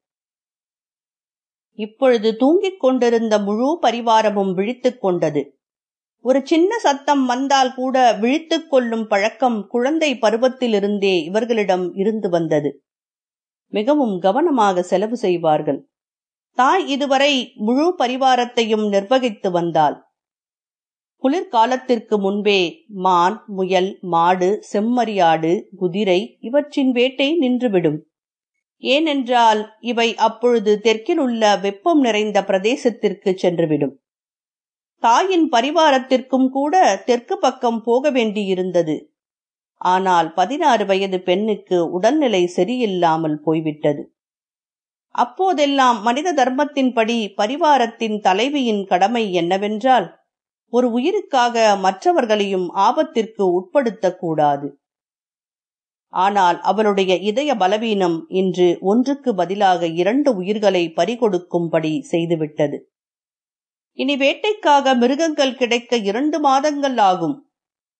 இப்பொழுது தூங்கிக் கொண்டிருந்த முழு பரிவாரமும் விழித்துக் கொண்டது. ஒரு சின்ன சத்தம் வந்தால் கூட விழித்துக் கொள்ளும் பழக்கம் குழந்தை பருவத்திலிருந்தே இவர்களிடம் இருந்து வந்தது. மிகவும் கவனமாக செலவு செய்வார்கள். தாய் இதுவரை முழு பரிவாரத்தையும் நிர்வகித்து வந்தாள். குளிர்காலத்திற்கு முன்பே மான் முயல் மாடு செம்மறியாடு குதிரை இவற்றின் வேட்டை நின்றுவிடும். ஏனென்றால் இவை அப்பொழுது தெற்கில் உள்ள வெப்பம் நிறைந்த பிரதேசத்திற்கு சென்றுவிடும். தாயின் பரிவாரத்திற்கும் கூட தெற்கு பக்கம் போக வேண்டியிருந்தது. ஆனால் பதினாறு வயது பெண்ணுக்கு உடல்நிலை சரியில்லாமல் போய்விட்டது. அப்போதெல்லாம் மனித தர்மத்தின்படி பரிவாரத்தின் தலைவியின் கடமை என்னவென்றால் ஒரு உயிருக்காக மற்றவர்களையும் ஆபத்திற்கு உட்படுத்தக்கூடாது. ஆனால் அவளுடைய இதய பலவீனம் இன்று ஒன்றுக்கு பதிலாக இரண்டு உயிர்களை பறிகொடுக்கும்படி செய்துவிட்டது. இனி வேட்டைக்காக மிருகங்கள் கிடைக்க இரண்டு மாதங்கள் ஆகும்.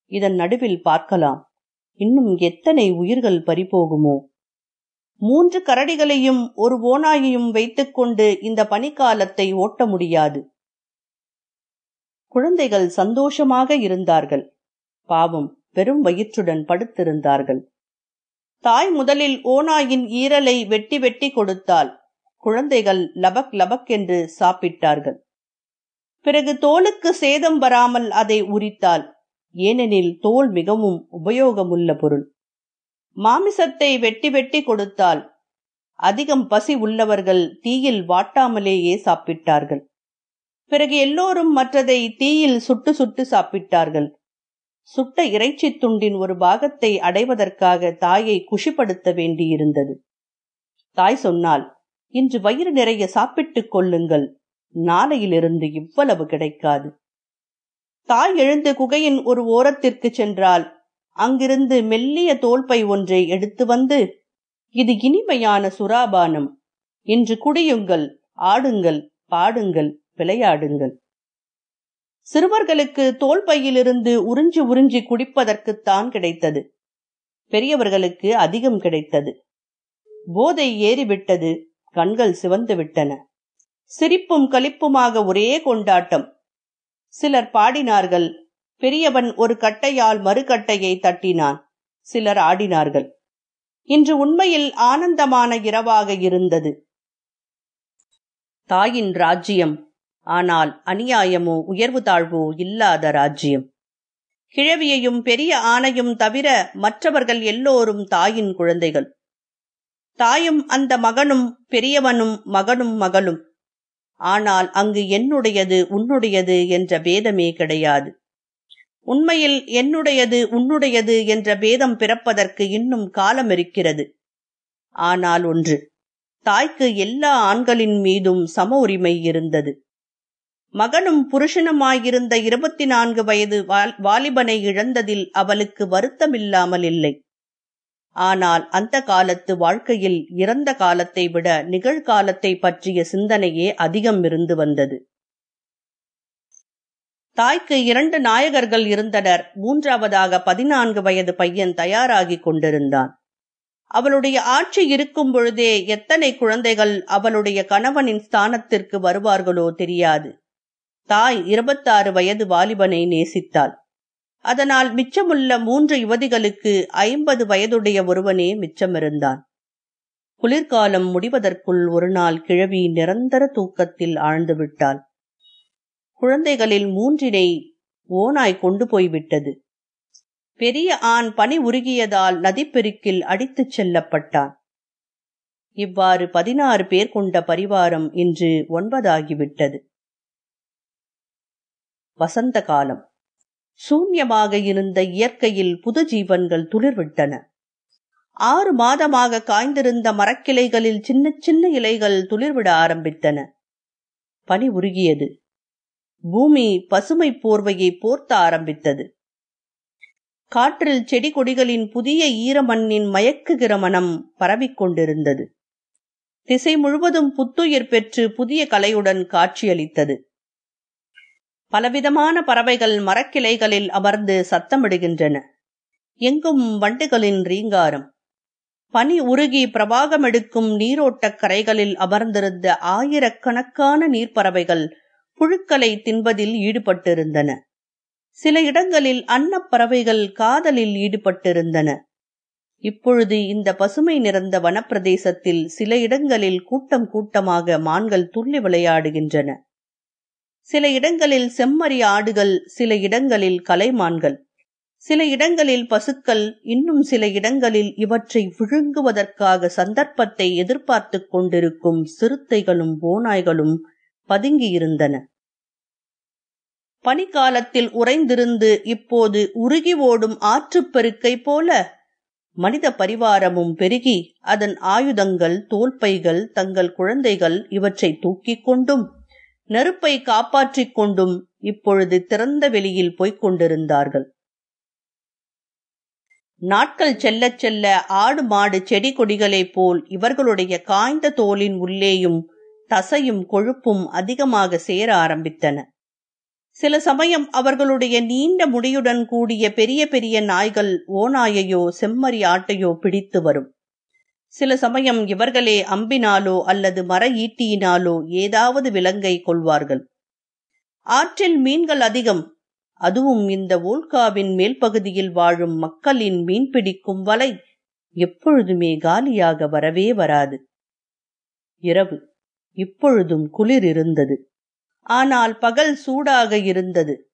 இதன் நடுவில் பார்க்கலாம். இன்னும் எத்தனை உயிர்கள் பறிபோகுமோ? மூன்று கரடிகளையும் ஒரு ஓநாயையும் வைத்துக்கொண்டு இந்த பனிக்காலத்தை ஓட்ட முடியாது. குழந்தைகள் சந்தோஷமாக இருந்தார்கள். பாவம் பெரும் வயிற்றுடன் படுத்திருந்தார்கள். தாய் முதலில் ஓநாயின் ஈரலை வெட்டி வெட்டி கொடுத்தாள். குழந்தைகள் லபக் லபக் என்று சாப்பிட்டார்கள். பிறகு தோலுக்கு சேதம் வராமல் அதை உரித்தாள். ஏனெனில் தோல் மிகவும் உபயோகமுள்ள பொருள். மாமிசத்தை வெட்டி வெட்டி கொடுத்தால் அதிகம் பசி உள்ளவர்கள் தீயில் வாட்டாமலேயே சாப்பிட்டார்கள். பிறகு எல்லோரும் மற்றதை தீயில் சுட்டு சுட்டு சாப்பிட்டார்கள். சுட்ட இறைச்சி துண்டின் ஒரு பாகத்தை அடைவதற்காக தாயை குஷிப்படுத்த வேண்டியிருந்தது. தாய் சொன்னால் இன்று வயிறு நிறைய சாப்பிட்டுக் கொள்ளுங்கள். நாளையிலிருந்து இவ்வளவு கிடைக்காது. தாய் எழுந்து குகையின் ஒரு ஓரத்திற்கு சென்றால் அங்கிருந்து மெல்லிய தோல்பை ஒன்றை எடுத்து வந்து இது இனிமையான சுறாபானம். இன்று குடியுங்கள் ஆடுங்கள் பாடுங்கள். விளையாடுங்கள். சிறுவர்களுக்கு தோல்பையிலிருந்து உறிஞ்சி உறிஞ்சி குடிப்பதற்குத்தான் கிடைத்தது. பெரியவர்களுக்கு அதிகம் கிடைத்தது. போதை ஏறிவிட்டது கண்கள் சிவந்து விட்டன. சிரிப்பும் களிப்புமாக ஒரே கொண்டாட்டம். சிலர் பாடினார்கள் பெரியவன் ஒரு கட்டையால் மறுகட்டையை தட்டினான். சிலர் ஆடினார்கள் இன்று உண்மையில் ஆனந்தமான இரவாக இருந்தது. தாயின் ராஜ்யம். ஆனால் அநியாயமோ உயர்வு தாழ்வோ இல்லாத ராஜ்யம். கிழவியையும் பெரிய ஆணையும் தவிர மற்றவர்கள் எல்லோரும் தாயின் குழந்தைகள். தாயும் அந்த மகனும் பெரியவனும் மகனும் மகளும். ஆனால் அங்கு என்னுடையது உன்னுடையது என்ற பேதமே கிடையாது. உண்மையில் என்னுடையது உன்னுடையது என்ற பேதம் பிறப்பதற்கு இன்னும் காலம் இருக்கிறது. ஆனால் ஒன்று தாய்க்கு எல்லா ஆண்களின் மீதும் சம உரிமை இருந்தது. மகனும் புருஷனுமாயிருந்த இருபத்தி நான்கு வயது வாலிபனை இழந்ததில் அவளுக்கு வருத்தமில்லாமல் இல்லை. ஆனால் அந்த காலத்து வாழ்க்கையில் இறந்த காலத்தை விட நிகழ்காலத்தை பற்றிய சிந்தனையே அதிகம் இருந்து வந்தது. தாய்க்கு இரண்டு நாயகர்கள் இருந்தனர். மூன்றாவதாக பதினான்கு வயது பையன் தயாராகி கொண்டிருந்தான். அவளுடைய ஆட்சி இருக்கும் பொழுதே எத்தனை குழந்தைகள் அவளுடைய கணவனின் ஸ்தானத்திற்கு வருவார்களோ தெரியாது. தாய் இருபத்தாறு வயது வாலிபனை நேசித்தாள். அதனால் மிச்சமுள்ள மூன்று யுவதிகளுக்கு ஐம்பது வயதுடைய ஒருவனே மிச்சமிருந்தான். குளிர்காலம் முடிவதற்குள் ஒரு நாள் கிழவி நிரந்தர தூக்கத்தில் ஆழ்ந்து விட்டாள் குழந்தைகளில் மூன்றினை ஓனாய் கொண்டு போய்விட்டது. பெரிய ஆண் பனி உருகியதால் நதிப்பெருக்கில் அடித்துச் செல்லப்பட்டான். இவ்வாறு பதினாறு பேர் கொண்ட பரிவாரம் இன்று ஒன்பதாகிவிட்டது. வசந்த காலம் சூன்யமாக இருந்த இயற்கையில் புது ஜீவன்கள் துளிர்விட்டன. ஆறு மாதமாக காய்ந்திருந்த மரக்கிளைகளில் சின்ன சின்ன இலைகள் துளிர்விட ஆரம்பித்தன. பனி உருகியது. பூமி பசுமை போர்வையை போர்த்த ஆரம்பித்தது. காற்றில் செடி கொடிகளின் புதிய ஈரமண்ணின் மயக்குகிற மனம் பரவிக் கொண்டிருந்தது. திசை முழுவதும் புத்துயிர் பெற்று புதிய கலையுடன் காட்சியளித்தது. பலவிதமான பறவைகள் மரக்கிளைகளில் அமர்ந்து சத்தமிடுகின்றன. எங்கும் வண்டுகளின் ரீங்காரம். பனி உருகி பிரவாகமெடுக்கும் நீரோட்டக் கரைகளில் அமர்ந்திருந்த ஆயிரக்கணக்கான நீர்ப்பறவைகள் புழுக்களை தின்பதில் ஈடுபட்டிருந்தன. சில இடங்களில் அன்னப்பறவைகள் காதலில் ஈடுபட்டிருந்தன. இப்பொழுது இந்த பசுமை நிறைந்த வனப்பிரதேசத்தில் சில இடங்களில் கூட்டம் கூட்டமாக மான்கள் துள்ளி விளையாடுகின்றன. சில இடங்களில் செம்மறி ஆடுகள் சில இடங்களில் கலைமான்கள். சில இடங்களில் பசுக்கள் இன்னும் சில இடங்களில் இவற்றை விழுங்குவதற்காக சந்தர்ப்பத்தை எதிர்பார்த்து கொண்டிருக்கும் சிறுத்தைகளும் போனாய்களும் பதுங்கியிருந்தன. பனிக்காலத்தில் உறைந்திருந்து இப்போது உருகி ஓடும் ஆற்றுப்பெருக்கை போல மனித பரிவாரமும் பெருகி அதன் ஆயுதங்கள் தோல்பைகள் தங்கள் குழந்தைகள் இவற்றை தூக்கிக் கொண்டும் நெருப்பை காப்பாற்றிக் கொண்டும் இப்பொழுது திறந்த வெளியில் போய்க் கொண்டிருந்தார்கள். நாட்கள் செல்லச் செல்ல ஆடு மாடு செடி கொடிகளைப் போல் இவர்களுடைய காய்ந்த தோலின் உள்ளேயும் தசையும் கொழுப்பும் அதிகமாக சேர ஆரம்பித்தன. சில சமயம் அவர்களுடைய நீண்ட முடியுடன் கூடிய பெரிய பெரிய நாய்கள் ஓநாயையோ செம்மறி ஆட்டையோ பிடித்து வரும். சில சமயம் இவர்களே அம்பினாலோ அல்லது மர ஈட்டியினாலோ ஏதாவது விலங்கை கொள்வார்கள். ஆற்றில் மீன்கள் அதிகம். அதுவும் இந்த ஓல்காவின் மேல் பகுதியில் வாழும் மக்களின் மீன் பிடிக்கும் வலை எப்பொழுதுமே காலியாக வரவே வராது. இரவு. இப்பொழுதும் குளிர் இருந்தது. ஆனால் பகல் சூடாக இருந்தது.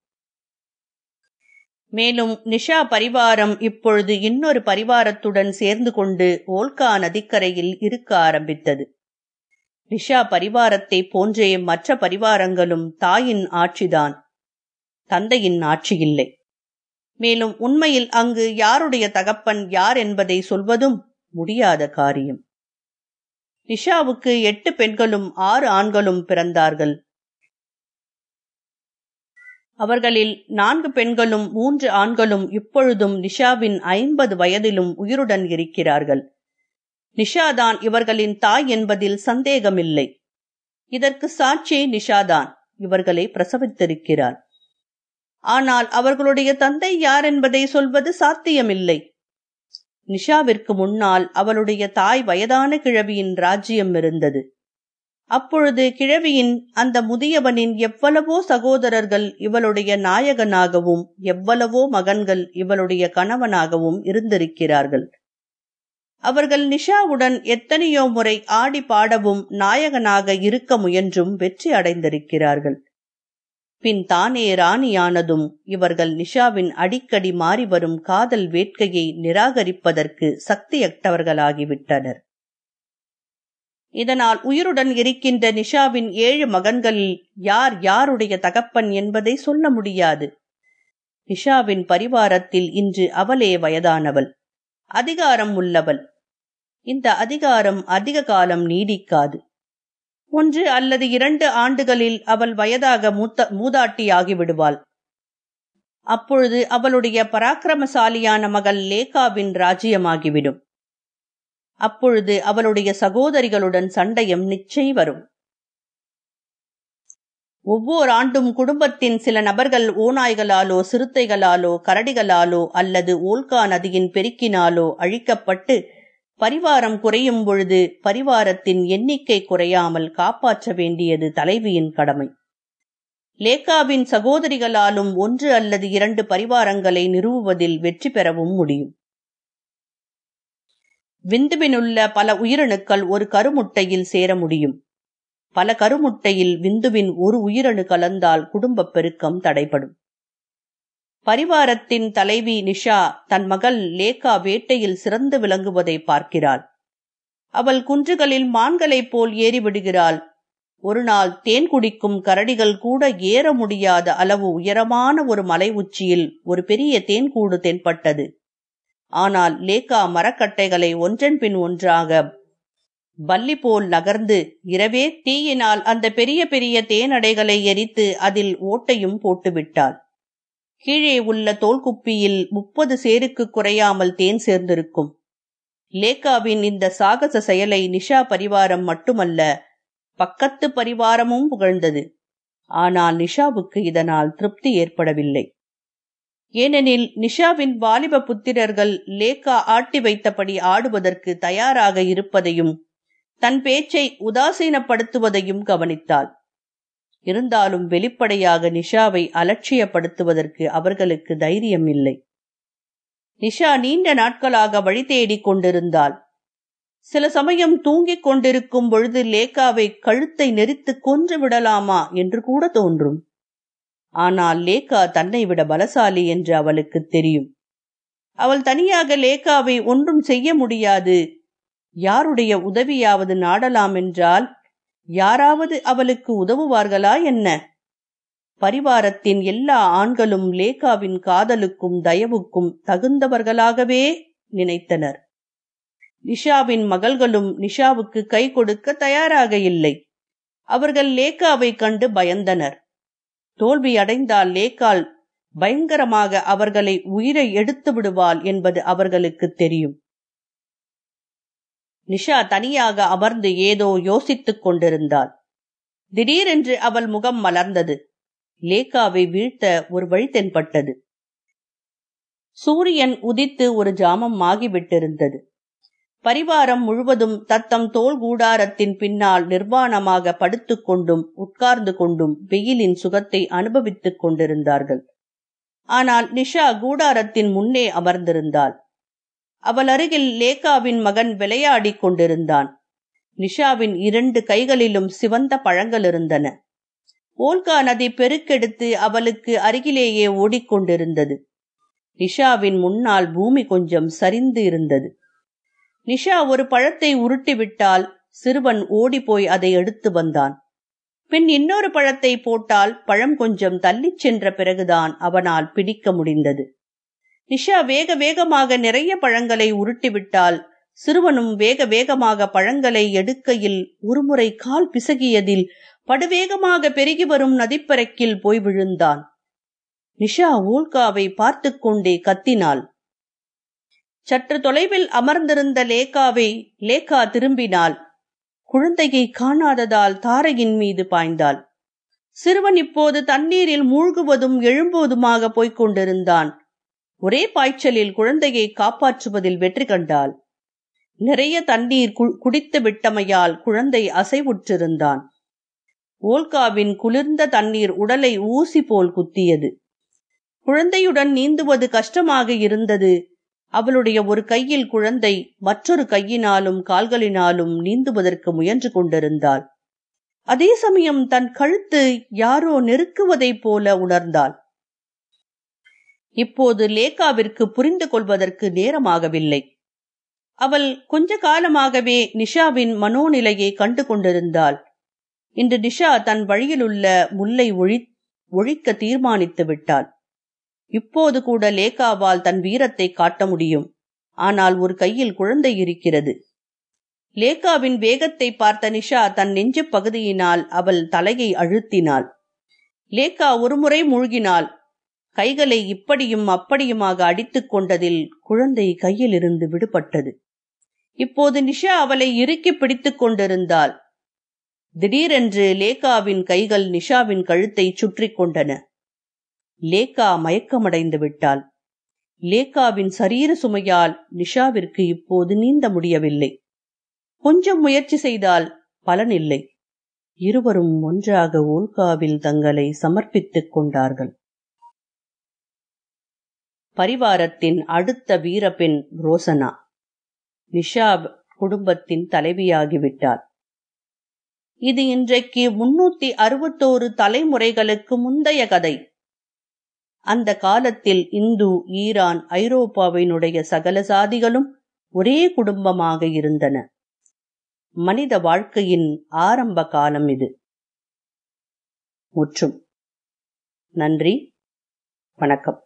மேலும் நிஷா பரிவாரம் இப்பொழுது இன்னொரு பரிவாரத்துடன் சேர்ந்து கொண்டு ஓல்கா நதிக்கரையில் இருக்க ஆரம்பித்தது. நிஷா பரிவாரத்தை போன்றே மற்ற பரிவாரங்களும் தாயின் ஆட்சிதான். தந்தையின் ஆட்சி இல்லை மேலும் உண்மையில் அங்கு யாருடைய தகப்பன் யார் என்பதை சொல்வதும் முடியாத காரியம். நிஷாவுக்கு எட்டு பெண்களும் ஆறு ஆண்களும் பிறந்தார்கள். அவர்களில் நான்கு பெண்களும் மூன்று ஆண்களும் இப்பொழுதும் நிஷாவின் ஐம்பது வயதிலும் உயிருடன் இருக்கிறார்கள். நிஷாதான் இவர்களின் தாய் என்பதில் சந்தேகமில்லை. இதற்கு சாட்சி நிஷாதான் இவர்களை பிரசவித்திருக்கிறார். ஆனால் அவர்களுடைய தந்தை யார் என்பதை சொல்வது சாத்தியமில்லை. நிஷாவிற்கு முன்னால் அவளுடைய தாய் வயதான கிழவியின் ராஜ்யம் இருந்தது. அப்பொழுது கிழவியின் அந்த முதியவனின் எவ்வளவோ சகோதரர்கள் இவளுடைய நாயகனாகவும் எவ்வளவோ மகன்கள் இவளுடைய கணவனாகவும் இருந்திருக்கிறார்கள். அவர்கள் நிஷாவுடன் எத்தனையோ முறை ஆடி பாடவும் நாயகனாக இருக்க முயன்றும் வெற்றி அடைந்திருக்கிறார்கள். பின் தானே ராணியானதும் இவர்கள் நிஷாவின் அடிக்கடி மாறி வரும் காதல் வேட்கையை நிராகரிப்பதற்கு சக்தியற்றவர்களாகிவிட்டனர். இதனால் உயிருடன் இருக்கின்ற நிஷாவின் ஏழு மகன்களில் யார் யாருடைய தகப்பன் என்பதை சொல்ல முடியாது. நிஷாவின் பரிவாரத்தில் இன்று அவளே வயதானவள். அதிகாரம் உள்ளவள். இந்த அதிகாரம் அதிக காலம் நீடிக்காது. ஒன்று அல்லது இரண்டு ஆண்டுகளில் அவள் வயதாக மூத்த மூதாட்டியாகி விடுவாள். அப்பொழுது அவளுடைய பராக்கிரமசாலியான மகள் லேகாவின் ராஜ்யமாகிவிடும். அப்பொழுது அவளுடைய சகோதரிகளுடன் சண்டையும் நிச்சயம் வரும். ஒவ்வொரு ஆண்டும் குடும்பத்தின் சில நபர்கள் ஓநாய்களாலோ சிறுத்தைகளாலோ கரடிகளாலோ அல்லது ஓல்கா நதியின் பெருக்கினாலோ அழிக்கப்பட்டு பரிவாரம் குறையும் பொழுது பரிவாரத்தின் எண்ணிக்கை குறையாமல் காப்பாற்ற வேண்டியது தலைவியின் கடமை. லேக்காவின் சகோதரிகளாலும் ஒன்று அல்லது இரண்டு பரிவாரங்களை நிறுவுவதில் வெற்றி பெறவும் முடியும். விந்துவினுள்ள பல உயிரணுக்கள் ஒரு கருமுட்டையில் சேர முடியும். பல கருமுட்டையில் விந்துவின் ஒரு உயிரணு கலந்தால் குடும்பப் பெருக்கம் தடைபடும். பரிவாரத்தின் தலைவி நிஷா தன் மகள் லேகா வேட்டையில் சிறந்து விளங்குவதை பார்க்கிறாள். அவள் குன்றுகளில் மான்களைப் போல் ஏறிவிடுகிறாள். ஒருநாள் தேன் குடிக்கும் கரடிகள் கூட ஏற முடியாத அளவு உயரமான ஒரு மலை உச்சியில் ஒரு பெரிய தேன்கூடு தென்பட்டது. ஆனால் லேக்கா மரக்கட்டைகளை ஒன்றன் பின் ஒன்றாக பல்லி போல் நகர்ந்து இரவே தீயினால் அந்த பெரிய பெரிய தேனடைகளை எரித்து அதில் ஓட்டையும் போட்டுவிட்டாள். கீழே உள்ள தோல்குப்பியில் முப்பது சேருக்கு குறையாமல் தேன் சேர்ந்திருக்கும். லேகாவின் இந்த சாகச செயலை நிஷா பரிவாரம் மட்டுமல்ல பக்கத்து பரிவாரமும் புகழ்ந்தது. ஆனால் நிஷாவுக்கு இதனால் திருப்தி ஏற்படவில்லை. ஏனெனில் நிஷாவின் வாலிப புத்திரர்கள் லேக்கா ஆட்டி வைத்தபடி ஆடுவதற்கு தயாராக இருப்பதையும் தன் பேச்சை உதாசீனப்படுத்துவதையும் கவனித்தாள். இருந்தாலும் வெளிப்படையாக நிஷாவை அலட்சியப்படுத்துவதற்கு அவர்களுக்கு தைரியம் இல்லை நிஷா நீண்ட நாட்களாக வழி தேடிக் கொண்டிருந்தாள். சில சமயம் தூங்கிக் கொண்டிருக்கும் பொழுது லேக்காவை கழுத்தை நெரித்து கொன்று விடலாமா என்று கூட தோன்றும். ஆனால் லேக்கா தன்னை விட பலசாலி என்று அவளுக்கு தெரியும். அவள் தனியாக லேகாவை ஒன்றும் செய்ய முடியாது. யாருடைய உதவியாவது நாடலாம் என்றால் யாராவது அவளுக்கு உதவுவார்களா என்ன? பரிவாரத்தின் எல்லா ஆண்களும் லேகாவின் காதலுக்கும் தயவுக்கும் தகுந்தவர்களாகவே நினைத்தனர். நிஷாவின் மகள்களும் நிஷாவுக்கு கை கொடுக்க தயாராக இல்லை. அவர்கள் லேகாவை கண்டு பயந்தனர். தோல்வியடைந்தால் லேக்கால் பயங்கரமாக அவர்களை உயிரை எடுத்து விடுவாள் என்பது அவர்களுக்கு தெரியும். நிஷா தனியாக அமர்ந்து ஏதோ யோசித்துக் கொண்டிருந்தாள். திடீரென்று அவள் முகம் மலர்ந்தது. லேக்காவை வீழ்த்த ஒரு வழி தென்பட்டது. சூரியன் உதித்து ஒரு ஜாமம் ஆகிவிட்டிருந்தது. பரிவாரம் முழுவதும் தத்தம் தோல் கூடாரத்தின் பின்னால் நிர்வாணமாக படுத்துக் கொண்டும் உட்கார்ந்து கொண்டும் வெயிலின் சுகத்தை அனுபவித்துக் கொண்டிருந்தார்கள். ஆனால் நிஷா கூடாரத்தின் முன்னே அமர்ந்திருந்தாள். அவள் அருகில் லேகாவின் மகன் விளையாடிக் கொண்டிருந்தான். நிஷாவின் இரண்டு கைகளிலும் சிவந்த பழங்கள் இருந்தன. ஓல்கா நதி பெருக்கெடுத்து அவளுக்கு அருகிலேயே ஓடிக்கொண்டிருந்தது. நிஷாவின் முன்னால் பூமி கொஞ்சம் சரிந்து இருந்தது. நிஷா ஒரு பழத்தை உருட்டிவிட்டால் சிறுவன் ஓடிப்போய் அதை எடுத்து வந்தான். பின் இன்னொரு பழத்தை போட்டால் பழம் கொஞ்சம் தள்ளிச் சென்ற பிறகுதான் அவனால் பிடிக்க முடிந்தது. நிஷா வேக வேகமாக நிறைய பழங்களை உருட்டிவிட்டால் சிறுவனும் வேக வேகமாக பழங்களை எடுக்கையில் ஒருமுறை கால் பிசகியதில் படுவேகமாக பெருகி வரும் நதிப்பரக்கில் போய் விழுந்தான். நிஷா ஊல்காவை பார்த்து கொண்டே கத்தினாள். சற்று தொலைவில் அமர்ந்திருந்த லேகாவை லேகா திரும்பினாள். குழந்தையை காணாததால் தாரையின் மீது பாய்ந்தாள். சிறுவன் இப்போது தண்ணீரில் மூழ்குவதும் எழும்புவதுமாக போய்க் கொண்டிருந்தான். ஒரே பாய்ச்சலில் குழந்தையை காப்பாற்றுவதில் வெற்றி கண்டாள். நிறைய தண்ணீர் குடித்து விட்டமையால் குழந்தை அசைவுற்றிருந்தான். ஓல்காவின் குளிர்ந்த தண்ணீர் உடலை ஊசி போல் குத்தியது. குழந்தையுடன் நீந்துவது கஷ்டமாக இருந்தது. அவளுடைய ஒரு கையில் குழந்தை மற்றொரு கையினாலும் கால்களினாலும் நீந்துவதற்கு முயன்று கொண்டிருந்தாள். அதே சமயம் தன் கழுத்து யாரோ நெருக்குவதைப் போல உணர்ந்தாள். இப்போது லேகாவிற்கு புரிந்து கொள்வதற்கு நேரமாகவில்லை. அவள் கொஞ்ச காலமாகவே நிஷாவின் மனோநிலையை கண்டு கொண்டிருந்தாள். இன்று நிஷா தன் வழியிலுள்ள முல்லை ஒழி ஒழிக்க தீர்மானித்து விட்டாள். இப்போது கூட லேகாவால் தன் வீரத்தை காட்ட முடியும். ஆனால் ஒரு கையில் குழந்தை இருக்கிறது. லேகாவின் வேகத்தை பார்த்த நிஷா தன் நெஞ்சு பகுதியினால் அவள் தலையை அழுத்தினாள். லேகா ஒருமுறை மூழ்கினாள். கைகளை இப்படியும் அப்படியுமாக அடித்துக் கொண்டதில் குழந்தை கையிலிருந்து விடுபட்டது. இப்போது நிஷா அவளை இறுக்கி பிடித்துக் கொண்டிருந்தாள். திடீரென்று லேகாவின் கைகள் நிஷாவின் கழுத்தை சுற்றி கொண்டன. லேகா மயக்கமடைந்து விட்டாள். லேகாவின் சரீர சுமையால் நிஷாவிற்கு இப்போது நீந்த முடியவில்லை. கொஞ்சம் முயற்சி செய்தால் பலனில்லை. இருவரும் ஒன்றாக ஓல்காவில் தங்களை சமர்ப்பித்துக் கொண்டார்கள். பரிவாரத்தின் அடுத்த வீரப்பெண் ரோசனா. நிஷா குடும்பத்தின் தலைவியாகிவிட்டார். இது இன்றைக்கு முன்னூத்தி அறுபத்தோரு தலைமுறைகளுக்கு முந்தைய கதை. அந்த காலத்தில் இந்து ஈரான் ஐரோப்பாவினுடைய சகல சாதிகளும் ஒரே குடும்பமாக இருந்தன. மனித வாழ்க்கையின் ஆரம்ப காலம் இது. முற்றும். நன்றி. வணக்கம்.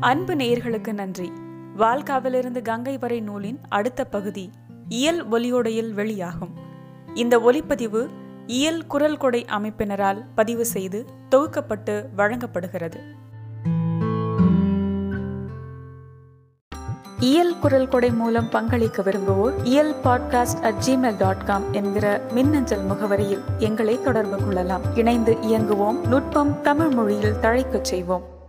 அன்பு நேயர்களுக்கு நன்றி. வால்காவிலிருந்து கங்கை வரை நூலின் அடுத்த பகுதி இயல் ஒலியோடையில் வெளியாகும். இந்த ஒலிப்பதிவு இயல் குரல் கொடை அமைப்பினரால் பதிவு செய்து தொகுக்கப்பட்டு வழங்கப்படுகிறது. இயல் குரல் கொடை மூலம் பங்களிக்க விரும்புவோர் Iyal podcast at Gmail dot com என்கிற மின்னஞ்சல் முகவரியில் எங்களை தொடர்பு கொள்ளலாம். இணைந்து இயங்குவோம். நுட்பம் தமிழ் மொழியில் தழைக்கச் செய்வோம்.